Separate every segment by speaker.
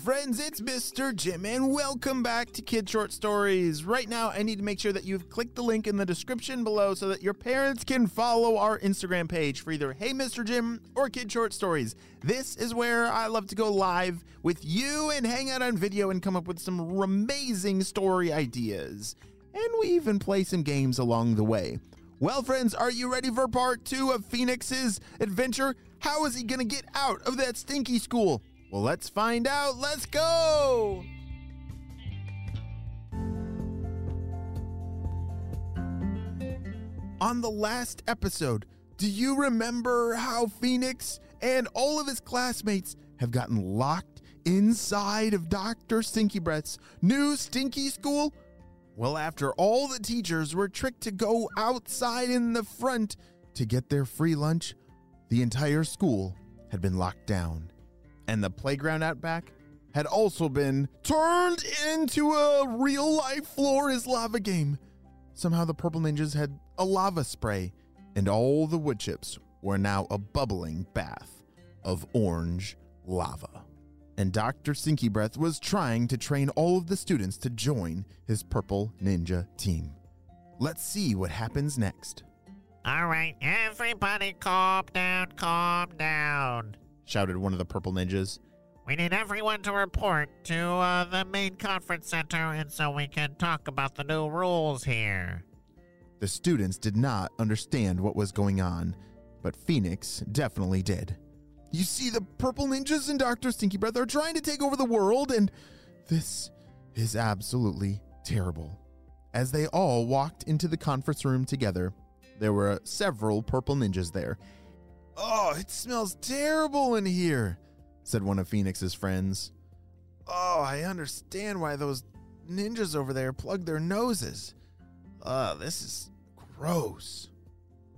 Speaker 1: friends, it's Mr. Jim, and welcome back to Kid Short Stories. Right now, I need to make sure that you've clicked the link in the description below so that your parents can follow our Instagram page for either Hey Mr. Jim or Kid Short Stories. This is where I love to go live with you and hang out on video and come up with some amazing story ideas. And we even play some games along the way. Well, friends, are you ready for part two of Phoenix's adventure? How is he gonna get out of that stinky school? Well, let's find out. Let's go! On the last episode, do you remember how Phoenix and all of his classmates have gotten locked inside of Dr. Stinky Breath's new stinky school? Well, after all the teachers were tricked to go outside in the front to get their free lunch, the entire school had been locked down. And the playground out back had also been turned into a real life floor is lava game. Somehow the purple ninjas had a lava spray, and all the wood chips were now a bubbling bath of orange lava. And Dr. Stinky Breath was trying to train all of the students to join his purple ninja team. Let's see what happens next.
Speaker 2: All right, everybody calm down, calm down.
Speaker 1: Shouted one of the purple ninjas.
Speaker 2: We need everyone to report to uh, the main conference center and so we can talk about the new rules here.
Speaker 1: The students did not understand what was going on, but Phoenix definitely did. You see, the purple ninjas and Dr. Stinky Breath are trying to take over the world, and this is absolutely terrible. As they all walked into the conference room together, there were several purple ninjas there. Oh, it smells terrible in here, said one of Phoenix's friends. Oh, I understand why those ninjas over there plug their noses. Uh, this is gross.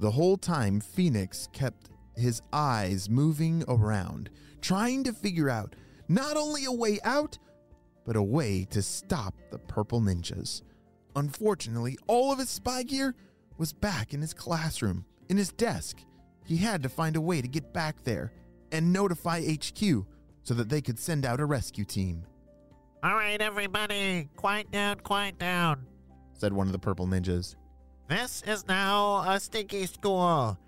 Speaker 1: The whole time, Phoenix kept his eyes moving around, trying to figure out not only a way out, but a way to stop the purple ninjas. Unfortunately, all of his spy gear was back in his classroom, in his desk. He had to find a way to get back there and notify HQ so that they could send out a rescue team,
Speaker 2: All right, everybody, quiet down, quiet down.
Speaker 1: said one of the purple ninjas.
Speaker 2: This is now a stinky school.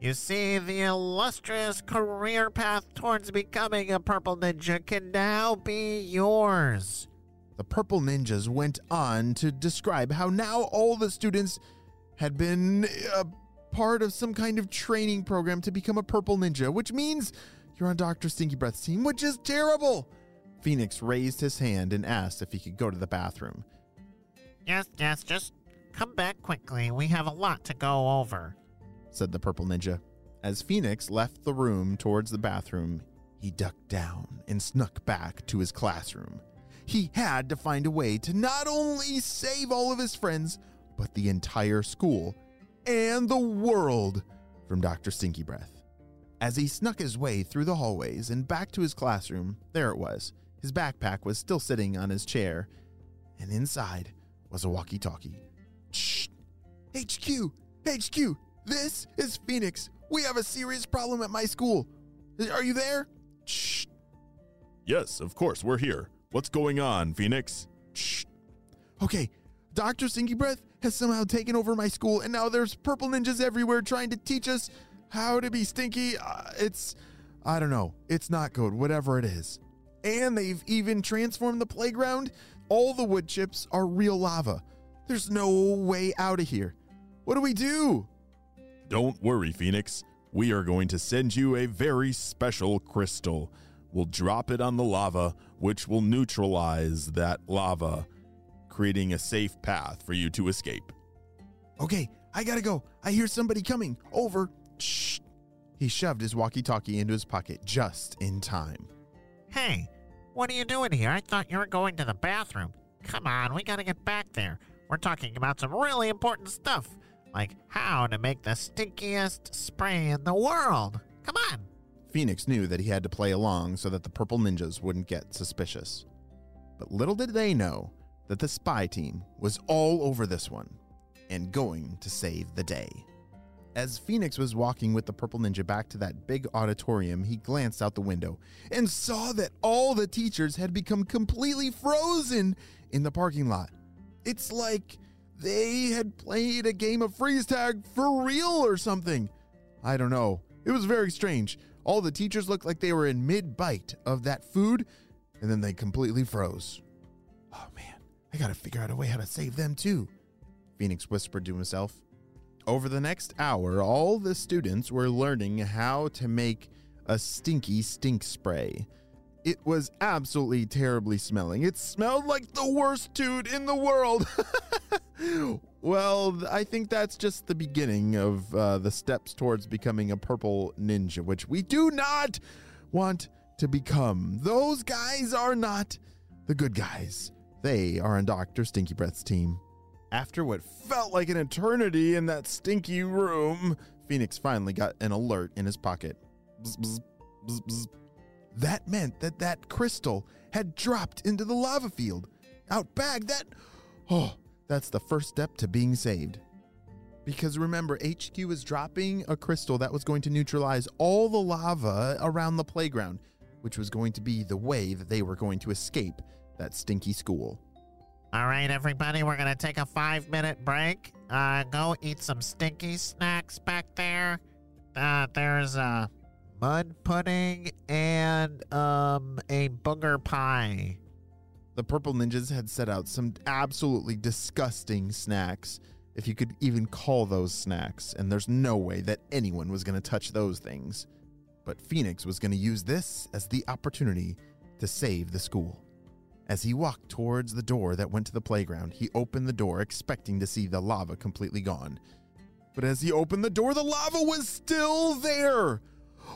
Speaker 2: You see, the illustrious career path towards becoming a purple ninja can now be yours.
Speaker 1: The purple ninjas went on to describe how now all the students had been a part of some kind of training program to become a purple ninja, which means you're on Dr. Stinky Breath's team, which is terrible. Phoenix raised his hand and asked if he could go to the bathroom.
Speaker 2: Yes, yes, just come back quickly. We have a lot to go over.
Speaker 1: said the purple ninja. As Phoenix left the room towards the bathroom, he ducked down and snuck back to his classroom. He had to find a way to not only save all of his friends, but the entire school and the world from Dr. Stinky Breath. As he snuck his way through the hallways and back to his classroom, there it was. His backpack was still sitting on his chair, and inside was a walkie talkie. Shh! HQ! HQ! This is Phoenix. We have a serious problem at my school. Are you there? Shh!
Speaker 3: Yes, of course, we're here. What's going on, Phoenix?
Speaker 1: Shh! Okay, Dr. Stinky Breath has somehow taken over my school, and now there's purple ninjas everywhere trying to teach us how to be stinky. Uh, it's, I don't know, it's not good, whatever it is. And they've even transformed the playground. All the wood chips are real lava. There's no way out of here. What do we do?
Speaker 3: Don't worry, Phoenix. We are going to send you a very special crystal. We'll drop it on the lava, which will neutralize that lava, creating a safe path for you to escape.
Speaker 1: Okay, I gotta go. I hear somebody coming. Over. Shh. He shoved his walkie talkie into his pocket just in time.
Speaker 2: Hey, what are you doing here? I thought you were going to the bathroom. Come on, we gotta get back there. We're talking about some really important stuff, like how to make the stinkiest spray in the world. Come on.
Speaker 1: Phoenix knew that he had to play along so that the purple ninjas wouldn't get suspicious. But little did they know that the spy team was all over this one and going to save the day. As Phoenix was walking with the purple ninja back to that big auditorium, he glanced out the window and saw that all the teachers had become completely frozen in the parking lot. It's like they had played a game of freeze tag for real or something. I don't know. It was very strange. All the teachers looked like they were in mid bite of that food, and then they completely froze. Oh man, I gotta figure out a way how to save them too, Phoenix whispered to himself. Over the next hour, all the students were learning how to make a stinky stink spray. It was absolutely terribly smelling. It smelled like the worst dude in the world. well, I think that's just the beginning of uh, the steps towards becoming a purple ninja, which we do not want to become. Those guys are not the good guys. They are on Dr. Stinky Breath's team. After what felt like an eternity in that stinky room, Phoenix finally got an alert in his pocket. Bzz, bzz, bzz. That meant that that crystal had dropped into the lava field. Out back, that. Oh, that's the first step to being saved. Because remember, HQ was dropping a crystal that was going to neutralize all the lava around the playground, which was going to be the way that they were going to escape that stinky school.
Speaker 2: All right, everybody, we're gonna take a five minute break. Uh, go eat some stinky snacks back there. Uh, there's a mud pudding and um a booger pie.
Speaker 1: The purple ninjas had set out some absolutely disgusting snacks, if you could even call those snacks, and there's no way that anyone was going to touch those things. But Phoenix was going to use this as the opportunity to save the school. As he walked towards the door that went to the playground, he opened the door expecting to see the lava completely gone. But as he opened the door, the lava was still there.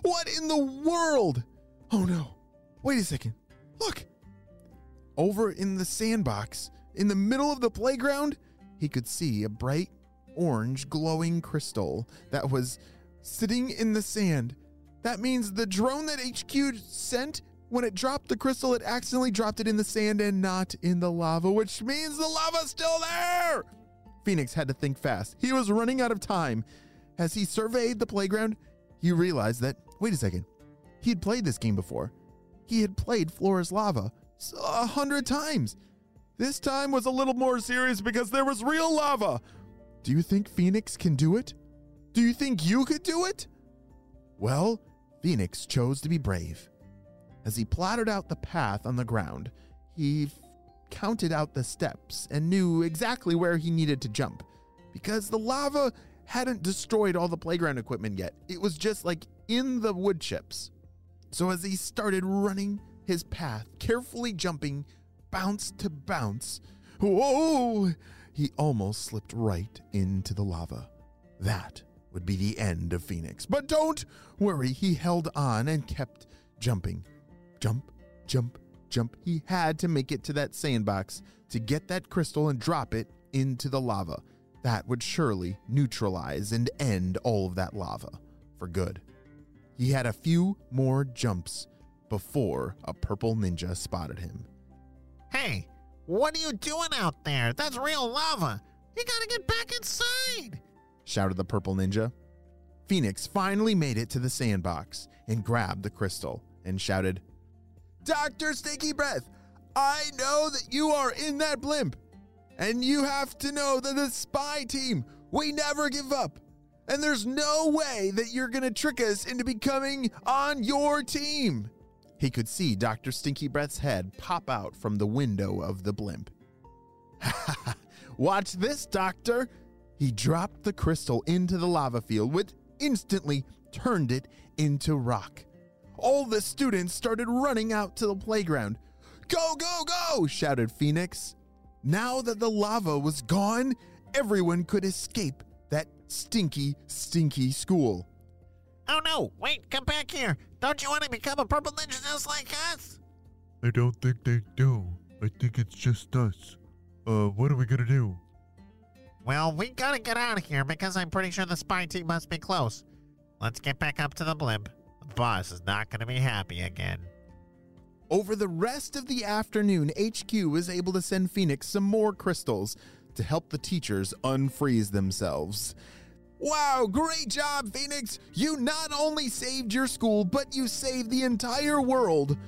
Speaker 1: What in the world? Oh no. Wait a second. Look. Over in the sandbox, in the middle of the playground, he could see a bright orange glowing crystal that was sitting in the sand. That means the drone that HQ sent, when it dropped the crystal, it accidentally dropped it in the sand and not in the lava, which means the lava's still there. Phoenix had to think fast. He was running out of time. As he surveyed the playground, he realized that, wait a second, he had played this game before. He had played Floor is Lava a hundred times. This time was a little more serious because there was real lava. Do you think Phoenix can do it? Do you think you could do it? Well, Phoenix chose to be brave. As he plotted out the path on the ground, he f- counted out the steps and knew exactly where he needed to jump because the lava hadn't destroyed all the playground equipment yet. It was just like in the wood chips. So as he started running his path, carefully jumping bounce to bounce, whoa, he almost slipped right into the lava. That would be the end of Phoenix. But don't worry, he held on and kept jumping. Jump, jump, jump. He had to make it to that sandbox to get that crystal and drop it into the lava. That would surely neutralize and end all of that lava for good. He had a few more jumps before a purple ninja spotted him.
Speaker 2: Hey, what are you doing out there? That's real lava. You gotta get back inside.
Speaker 1: shouted the purple ninja. Phoenix finally made it to the sandbox and grabbed the crystal and shouted, Dr. Stinky Breath, I know that you are in that blimp, and you have to know that the spy team, we never give up. And there's no way that you're going to trick us into becoming on your team. He could see Dr. Stinky Breath's head pop out from the window of the blimp. Watch this, Doctor. He dropped the crystal into the lava field, which instantly turned it into rock. All the students started running out to the playground. Go, go, go! shouted Phoenix. Now that the lava was gone, everyone could escape that stinky, stinky school.
Speaker 2: Oh no, wait, come back here. Don't you want to become a purple ninja just like us?
Speaker 4: I don't think they do. I think it's just us. Uh, what are we gonna do?
Speaker 2: Well, we gotta get out of here because I'm pretty sure the spy team must be close. Let's get back up to the blimp. Boss is not gonna be happy again.
Speaker 1: Over the rest of the afternoon, HQ was able to send Phoenix some more crystals to help the teachers unfreeze themselves. Wow, great job, Phoenix! You not only saved your school, but you saved the entire world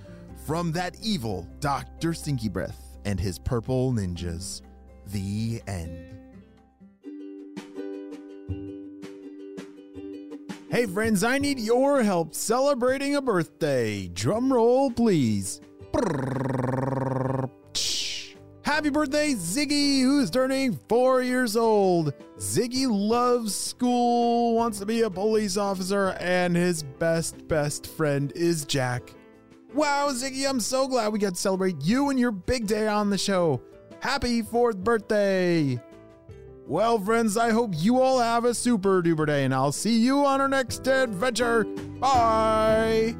Speaker 1: from that evil Dr. Stinky Breath and his purple ninjas. The end. Hey, friends, I need your help celebrating a birthday. Drum roll, please. Happy birthday, Ziggy, who's turning four years old. Ziggy loves school, wants to be a police officer, and his best, best friend is Jack. Wow, Ziggy, I'm so glad we got to celebrate you and your big day on the show. Happy fourth birthday! Well, friends, I hope you all have a super duper day, and I'll see you on our next adventure. Bye!